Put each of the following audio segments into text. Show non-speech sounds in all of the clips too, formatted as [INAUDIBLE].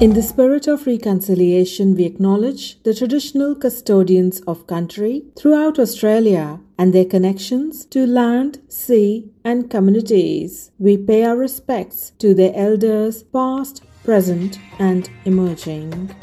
In the spirit of reconciliation, we acknowledge the traditional custodians of country throughout Australia and their connections to land, sea, and communities. We pay our respects to their elders, past, present, and emerging.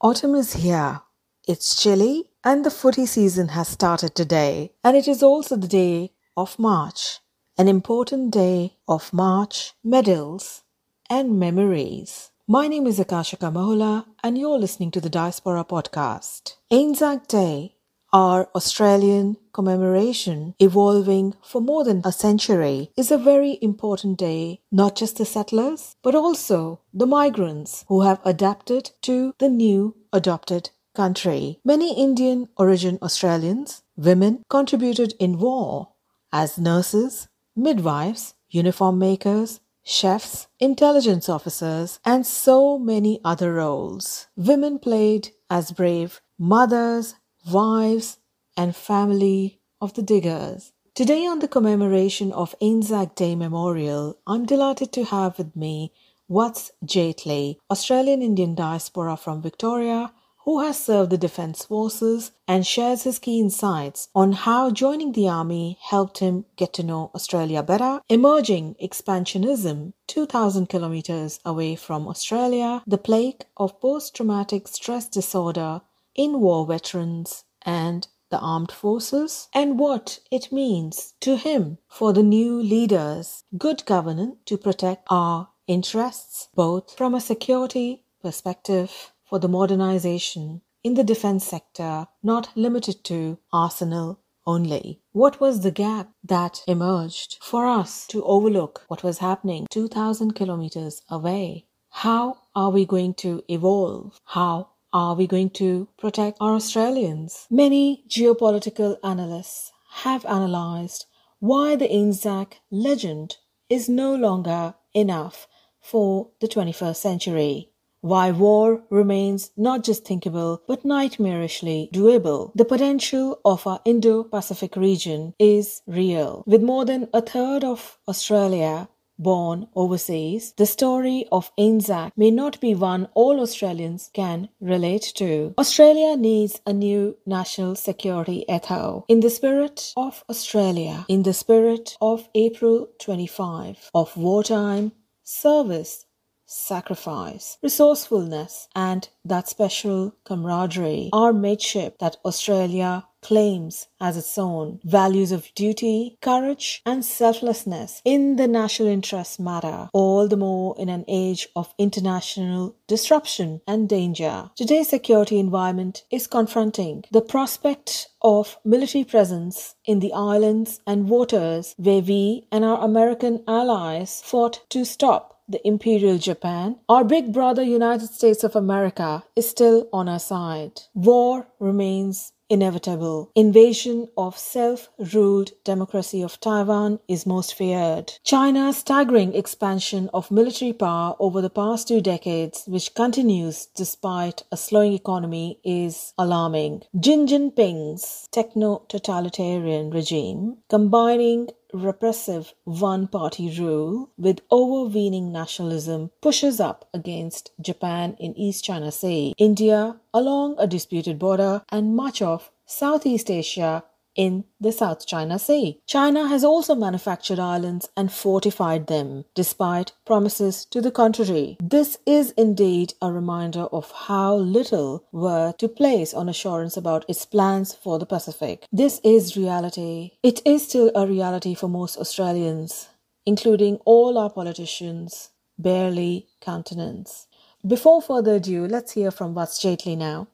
Autumn is here. It's chilly and the footy season has started today. And it is also the day of March, an important day of March medals and memories. My name is Akashika Mahula and you're listening to the Diaspora Podcast. Anzac Day, our Australian commemoration evolving for more than a century, is a very important day, not just the settlers, but also the migrants who have adapted to the new adopted country. Many Indian origin Australians, women, contributed in war as nurses, midwives, uniform makers, chefs, intelligence officers, and so many other roles. Women played as brave mothers, wives, and family of the diggers. Today, on the commemoration of Anzac Day Memorial, I'm delighted to have with me Vats Jaitly, Australian Indian diaspora from Victoria, who has served the Defence Forces and shares his key insights on how joining the Army helped him get to know Australia better, emerging expansionism 2,000 kilometers away from Australia, the plague of post traumatic stress disorder in war veterans, and the armed forces, and what it means to him for the new leaders, good governance to protect our interests, both from a security perspective for the modernization in the defense sector, not limited to arsenal only. What was the gap that emerged for us to overlook what was happening 2000 kilometers away? How are we going to evolve? How are we going to protect our Australians? Many geopolitical analysts have analyzed why the Anzac legend is no longer enough for the 21st century why war remains not just thinkable but nightmarishly doable. The potential of our Indo Pacific region is real. With more than a third of Australia born overseas, the story of Anzac may not be one all Australians can relate to. Australia needs a new national security ethos. In the spirit of Australia, in the spirit of April 25, of wartime, service, sacrifice, resourcefulness, and that special camaraderie, our mateship that Australia claims as its own. Values of duty, courage, and selflessness in the national interest matter, all the more in an age of international disruption and danger. Today's security environment is confronting the prospect of military presence in the islands and waters where we and our American allies fought to stop the Imperial Japan, our big brother United States of America is still on our side. War remains inevitable. Invasion of self-ruled democracy of Taiwan is most feared. China's staggering expansion of military power over the past two decades, which continues despite a slowing economy, is alarming. Xi Jinping's techno-totalitarian regime, combining repressive one party rule with overweening nationalism pushes up against Japan in East China Sea, India along a disputed border, and much of Southeast Asia in the South China Sea. China has also manufactured islands and fortified them, despite promises to the contrary. This is indeed a reminder of how little were to place on assurance about its plans for the Pacific. This is reality. It is still a reality for most Australians, including all our politicians, barely countenance. Before further ado, let's hear from Vats Jaitly now.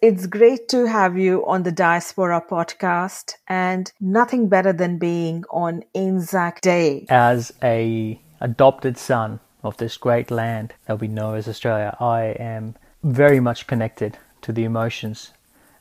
It's great to have you on the Diaspora podcast, and nothing better than being on Anzac Day. As a adopted son of this great land that we know as Australia, I am very much connected to the emotions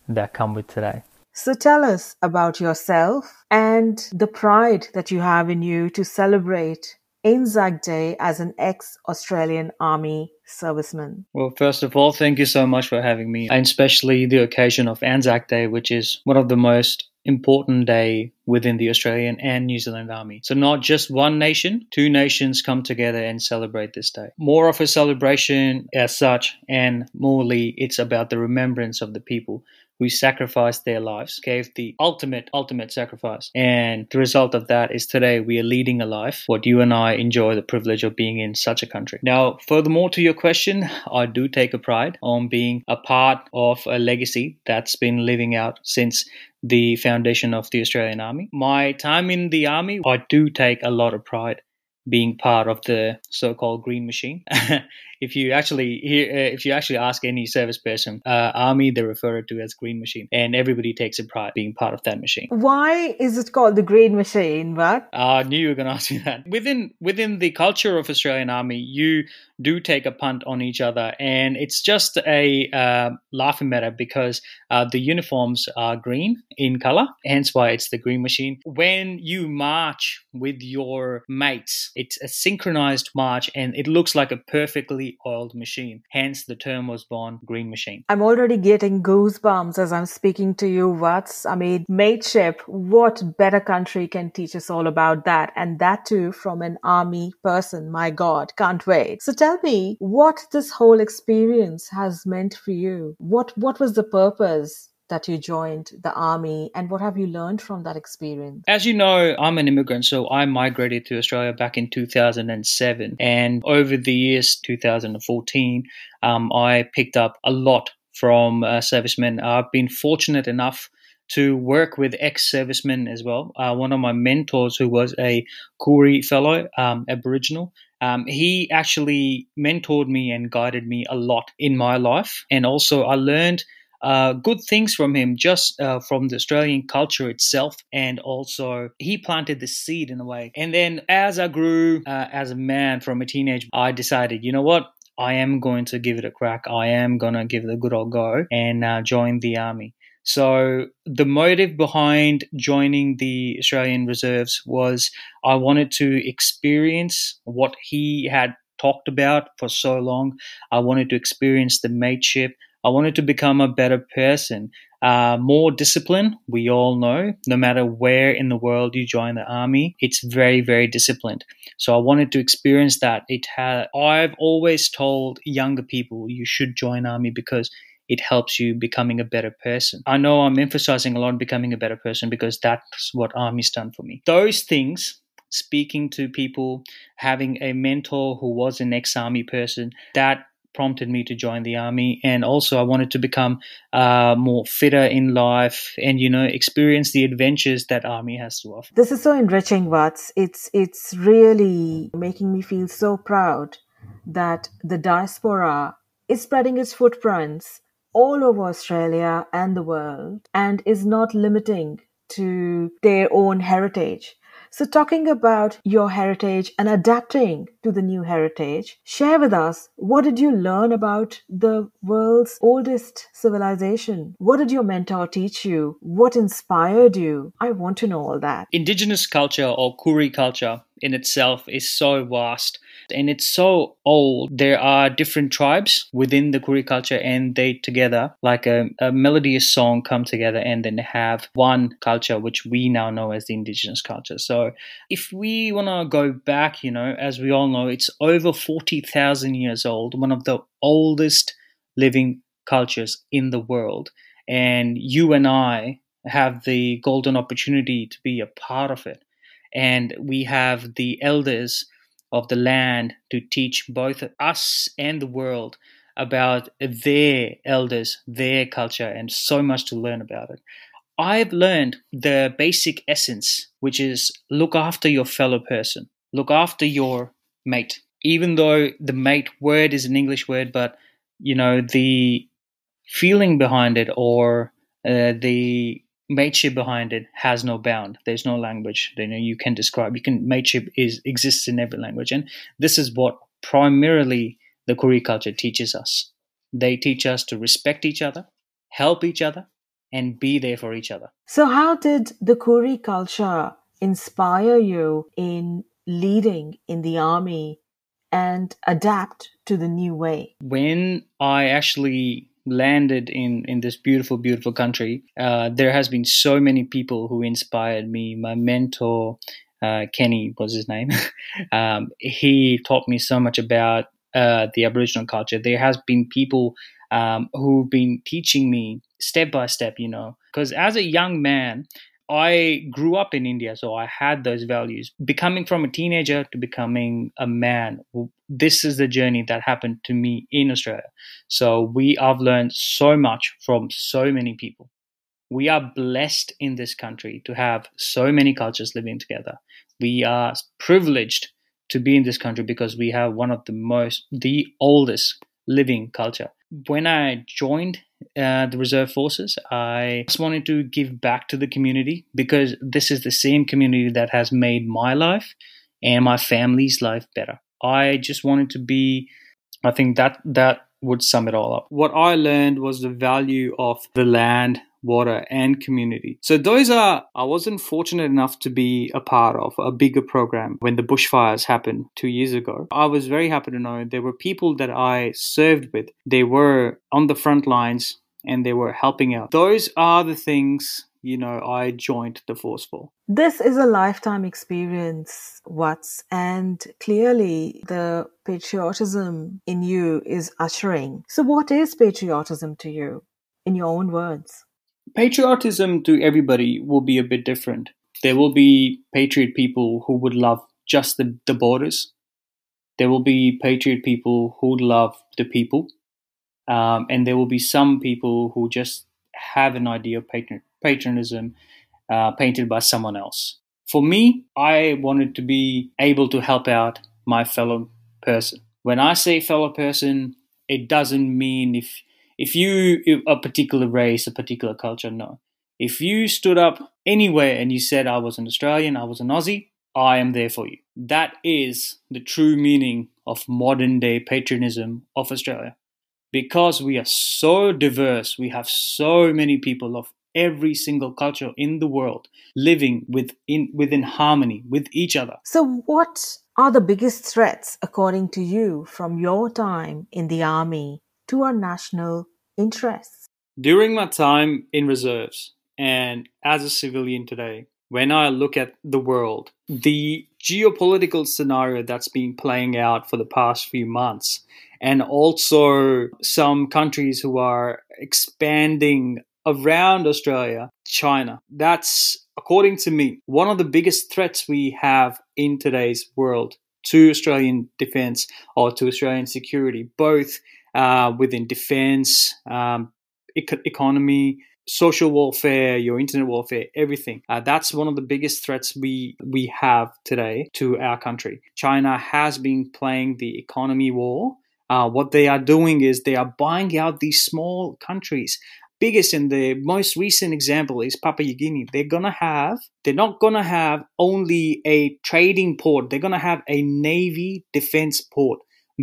that come with today. So tell us about yourself and the pride that you have in you to celebrate Anzac Day as an ex Australian Army serviceman? Well, first of all, thank you so much for having me, and especially the occasion of Anzac Day, which is one of the most important day within the Australian and New Zealand Army. So not just one nation, two nations come together and celebrate this day. More of a celebration as such, and morely, it's about the remembrance of the people who sacrificed their lives, gave the ultimate, ultimate sacrifice. And the result of that is today we are leading a life what you and I enjoy the privilege of being in such a country. Now, furthermore to your question, I do take a pride on being a part of a legacy that's been living out since the foundation of the Australian Army. My time in the Army, I do take a lot of pride being part of the so-called green machine. [LAUGHS] if you actually hear, uh, if you actually ask any service person, uh, army, they refer it to as green machine, and everybody takes a pride being part of that machine. Why is it called the green machine? What? I knew you were going [LAUGHS] to ask me that. Within within the culture of Australian Army, you do take a punt on each other, and it's just a uh, laughing matter because uh, the uniforms are green in color, hence why it's the green machine. When you march with your mates, it's a synchronized march, and it looks like a perfectly oiled machine. Hence, the term was born, green machine. I'm already getting goosebumps as I'm speaking to you, Vats. I mean, mateship. What better country can teach us all about that, and that too from an army person? My God, can't wait. So. Tell me what this whole experience has meant for you. What what was the purpose that you joined the army and what have you learned from that experience? As you know, I'm an immigrant, so I migrated to Australia back in 2007. And over the years, 2014, um, I picked up a lot from uh, servicemen. I've been fortunate enough to work with ex-servicemen as well. Uh, one of my mentors, who was a Koori fellow, um, Aboriginal, um, he actually mentored me and guided me a lot in my life. And also, I learned uh, good things from him just uh, from the Australian culture itself. And also, he planted the seed in a way. And then, as I grew uh, as a man from a teenage, I decided, you know what? I am going to give it a crack. I am going to give it a good old go and uh, join the army. So the motive behind joining the Australian Reserves was I wanted to experience what he had talked about for so long. I wanted to experience the mateship. I wanted to become a better person. Uh, more discipline, we all know, no matter where in the world you join the army, it's very, very disciplined. So I wanted to experience that. It had, I've always told younger people you should join army because it helps you becoming a better person. I know I'm emphasizing a lot becoming a better person because that's what Army's done for me. Those things, speaking to people, having a mentor who was an ex Army person, that prompted me to join the army and also i wanted to become uh, more fitter in life and you know experience the adventures that army has to offer this is so enriching Vats. it's it's really making me feel so proud that the diaspora is spreading its footprints all over Australia and the world and is not limiting to their own heritage. So, talking about your heritage and adapting to the new heritage, share with us what did you learn about the world's oldest civilization? What did your mentor teach you? What inspired you? I want to know all that. Indigenous culture or Koori culture in itself is so vast and it's so old. There are different tribes within the Koori culture, and they together, like a, a melodious song, come together and then have one culture, which we now know as the indigenous culture. So, if we want to go back, you know, as we all know, it's over 40,000 years old, one of the oldest living cultures in the world. And you and I have the golden opportunity to be a part of it and we have the elders of the land to teach both us and the world about their elders, their culture, and so much to learn about it. I've learned the basic essence, which is look after your fellow person, look after your mate. Even though the mate word is an English word, but you know the feeling behind it or uh, the mateship behind it has no bound. There's no language. You know, you can describe. You can mateship is exists in every language, and this is what primarily the Koori culture teaches us. They teach us to respect each other, help each other, and be there for each other. So, how did the Koori culture inspire you in leading in the army and adapt to the new way? When I actually landed in in this beautiful beautiful country uh, there has been so many people who inspired me. My mentor uh, kenny was his name. [LAUGHS] Um, he taught me so much about uh, the aboriginal culture. There has been people um, who've been teaching me step by step you know because as a young man I grew up in India, so I had those values. Becoming from a teenager to becoming a man, this is the journey that happened to me in Australia. So we have learned so much from so many people. We are blessed in this country to have so many cultures living together. We are privileged to be in this country because we have one of the most, the oldest living culture. When I joined uh, the reserve forces. I just wanted to give back to the community because this is the same community that has made my life and my family's life better. I just wanted to be. I think that that would sum it all up. What I learned was the value of the land, water, and community. So, those are, I wasn't fortunate enough to be a part of a bigger program when the bushfires happened two years ago. I was very happy to know there were people that I served with, they were on the front lines and they were helping out. Those are the things you know, I joined the force for. This is a lifetime experience, Vats, and clearly the patriotism in you is ushering. So, what is patriotism to you, in your own words? Patriotism to everybody will be a bit different. There will be patriot people who would love just the, the borders. There will be patriot people who would love the people. Um, and there will be some people who just have an idea of patron- patronism uh, painted by someone else. For me, I wanted to be able to help out my fellow person. When I say fellow person, it doesn't mean if if you if a particular race, a particular culture. No, if you stood up anywhere and you said I was an Australian, I was an Aussie, I am there for you. That is the true meaning of modern day patriotism of Australia. Because we are so diverse, we have so many people of every single culture in the world living within within harmony with each other. So what are the biggest threats according to you from your time in the army to our national interests? During my time in reserves and as a civilian today, when I look at the world, the geopolitical scenario that's been playing out for the past few months, and also some countries who are expanding around Australia, China. That's, according to me, one of the biggest threats we have in today's world to Australian defence or to Australian security, both uh, within defence, um, ec- economy, social warfare, your internet warfare, everything. Uh, that's one of the biggest threats we we have today to our country. China has been playing the economy war. Uh, what they are doing is they are buying out these small countries biggest and the most recent example is Papua New Guinea. They're gonna have, they're not gonna have only a trading port, they're gonna have a navy defense port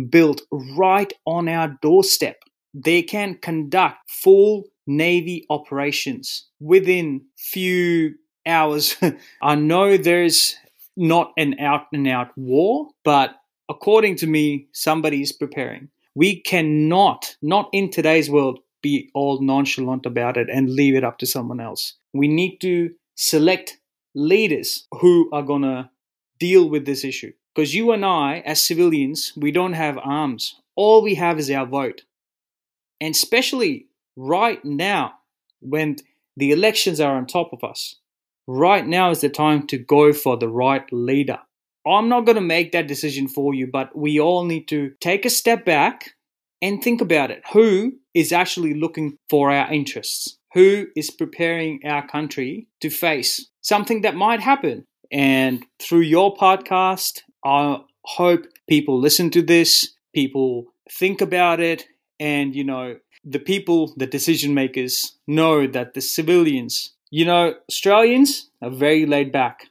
built right on our doorstep. They can conduct full navy operations within few hours. [LAUGHS] I know there's not an out and out war, but according to me, somebody's preparing. We cannot, not in today's world, be all nonchalant about it and leave it up to someone else. We need to select leaders who are going to deal with this issue. Because you and I, as civilians, we don't have arms. All we have is our vote. And especially right now, when the elections are on top of us, right now is the time to go for the right leader. I'm not going to make that decision for you, but we all need to take a step back and think about it. Who is actually looking for our interests? Who is preparing our country to face something that might happen? And through your podcast, I hope people listen to this, people think about it, and you know, the people, the decision makers, know that the civilians, you know, Australians are very laid back,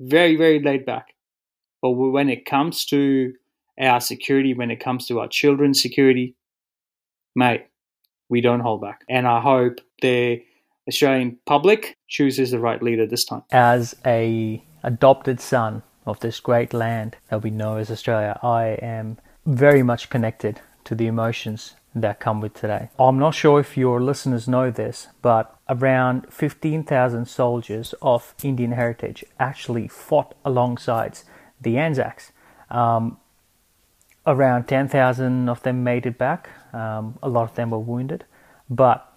very, very laid back. But when it comes to our security, when it comes to our children's security, mate, we don't hold back. And I hope the Australian public chooses the right leader this time. As a adopted son of this great land that we know as Australia, I am very much connected to the emotions that come with today. I'm not sure if your listeners know this, but around 15,000 soldiers of Indian heritage actually fought alongside the Anzacs. Um, around 10,000 of them made it back. Um, a lot of them were wounded. But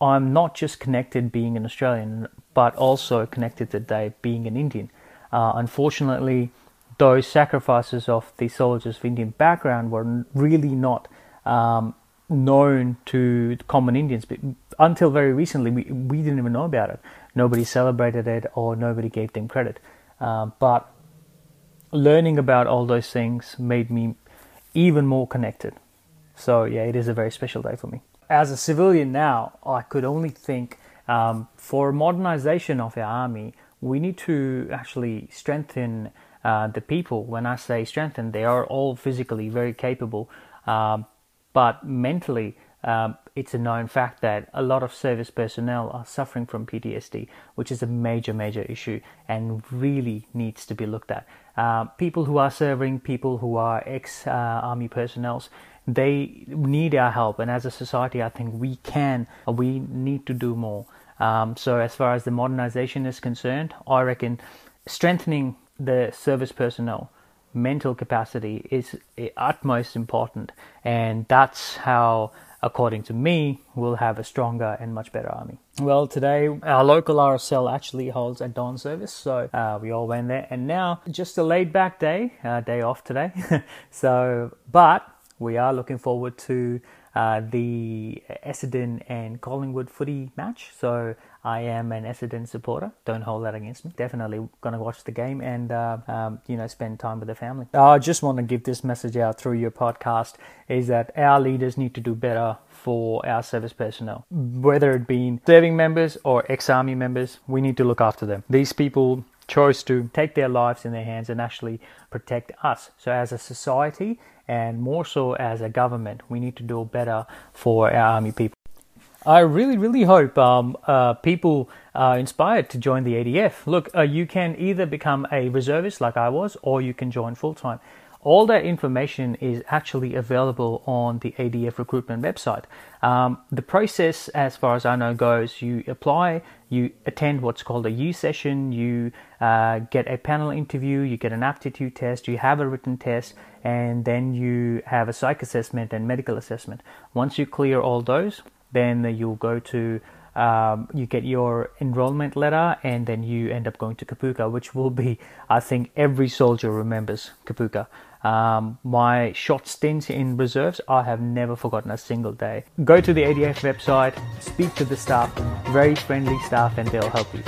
I'm not just connected being an Australian, but also connected today being an Indian. Uh, unfortunately, those sacrifices of the soldiers of Indian background were really not um, known to common Indians. But until very recently, we, we didn't even know about it. Nobody celebrated it or nobody gave them credit. Uh, but learning about all those things made me even more connected. So, yeah, it is a very special day for me. As a civilian now, I could only think um, for modernization of our army, we need to actually strengthen uh, the people. When I say strengthen, they are all physically very capable, um, but mentally, um, it's a known fact that a lot of service personnel are suffering from PTSD, which is a major, major issue and really needs to be looked at. Uh, people who are serving, people who are ex uh, army personnel, they need our help, and as a society, I think we can, we need to do more. Um, so, as far as the modernization is concerned, I reckon strengthening the service personnel mental capacity is utmost important, and that's how according to me, we'll have a stronger and much better army. Well, today our local RSL actually holds a dawn service, so uh, we all went there. And now, just a laid back day, uh, day off today. [LAUGHS] so, but we are looking forward to uh, the Essendon and Collingwood footy match. So I am an Essendon supporter. Don't hold that against me. Definitely going to watch the game and uh, um, you know spend time with the family. I just want to give this message out through your podcast: is that our leaders need to do better for our service personnel, whether it be serving members or ex-army members. We need to look after them. These people chose to take their lives in their hands and actually protect us. So as a society and more so as a government, we need to do better for our army people. I really, really hope um, uh, people are inspired to join the ADF. Look, uh, you can either become a reservist like I was, or you can join full time. All that information is actually available on the ADF recruitment website. Um, the process, as far as I know, goes you apply, you attend what's called a U session, you uh, get a panel interview, you get an aptitude test, you have a written test, and then you have a psych assessment and medical assessment. Once you clear all those, then you'll go to um, you get your enrollment letter and then you end up going to Kapooka, which will be, I think, every soldier remembers Kapooka. Um, my short stints in reserves, I have never forgotten a single day. Go to the ADF website, speak to the staff, very friendly staff, and they'll help you.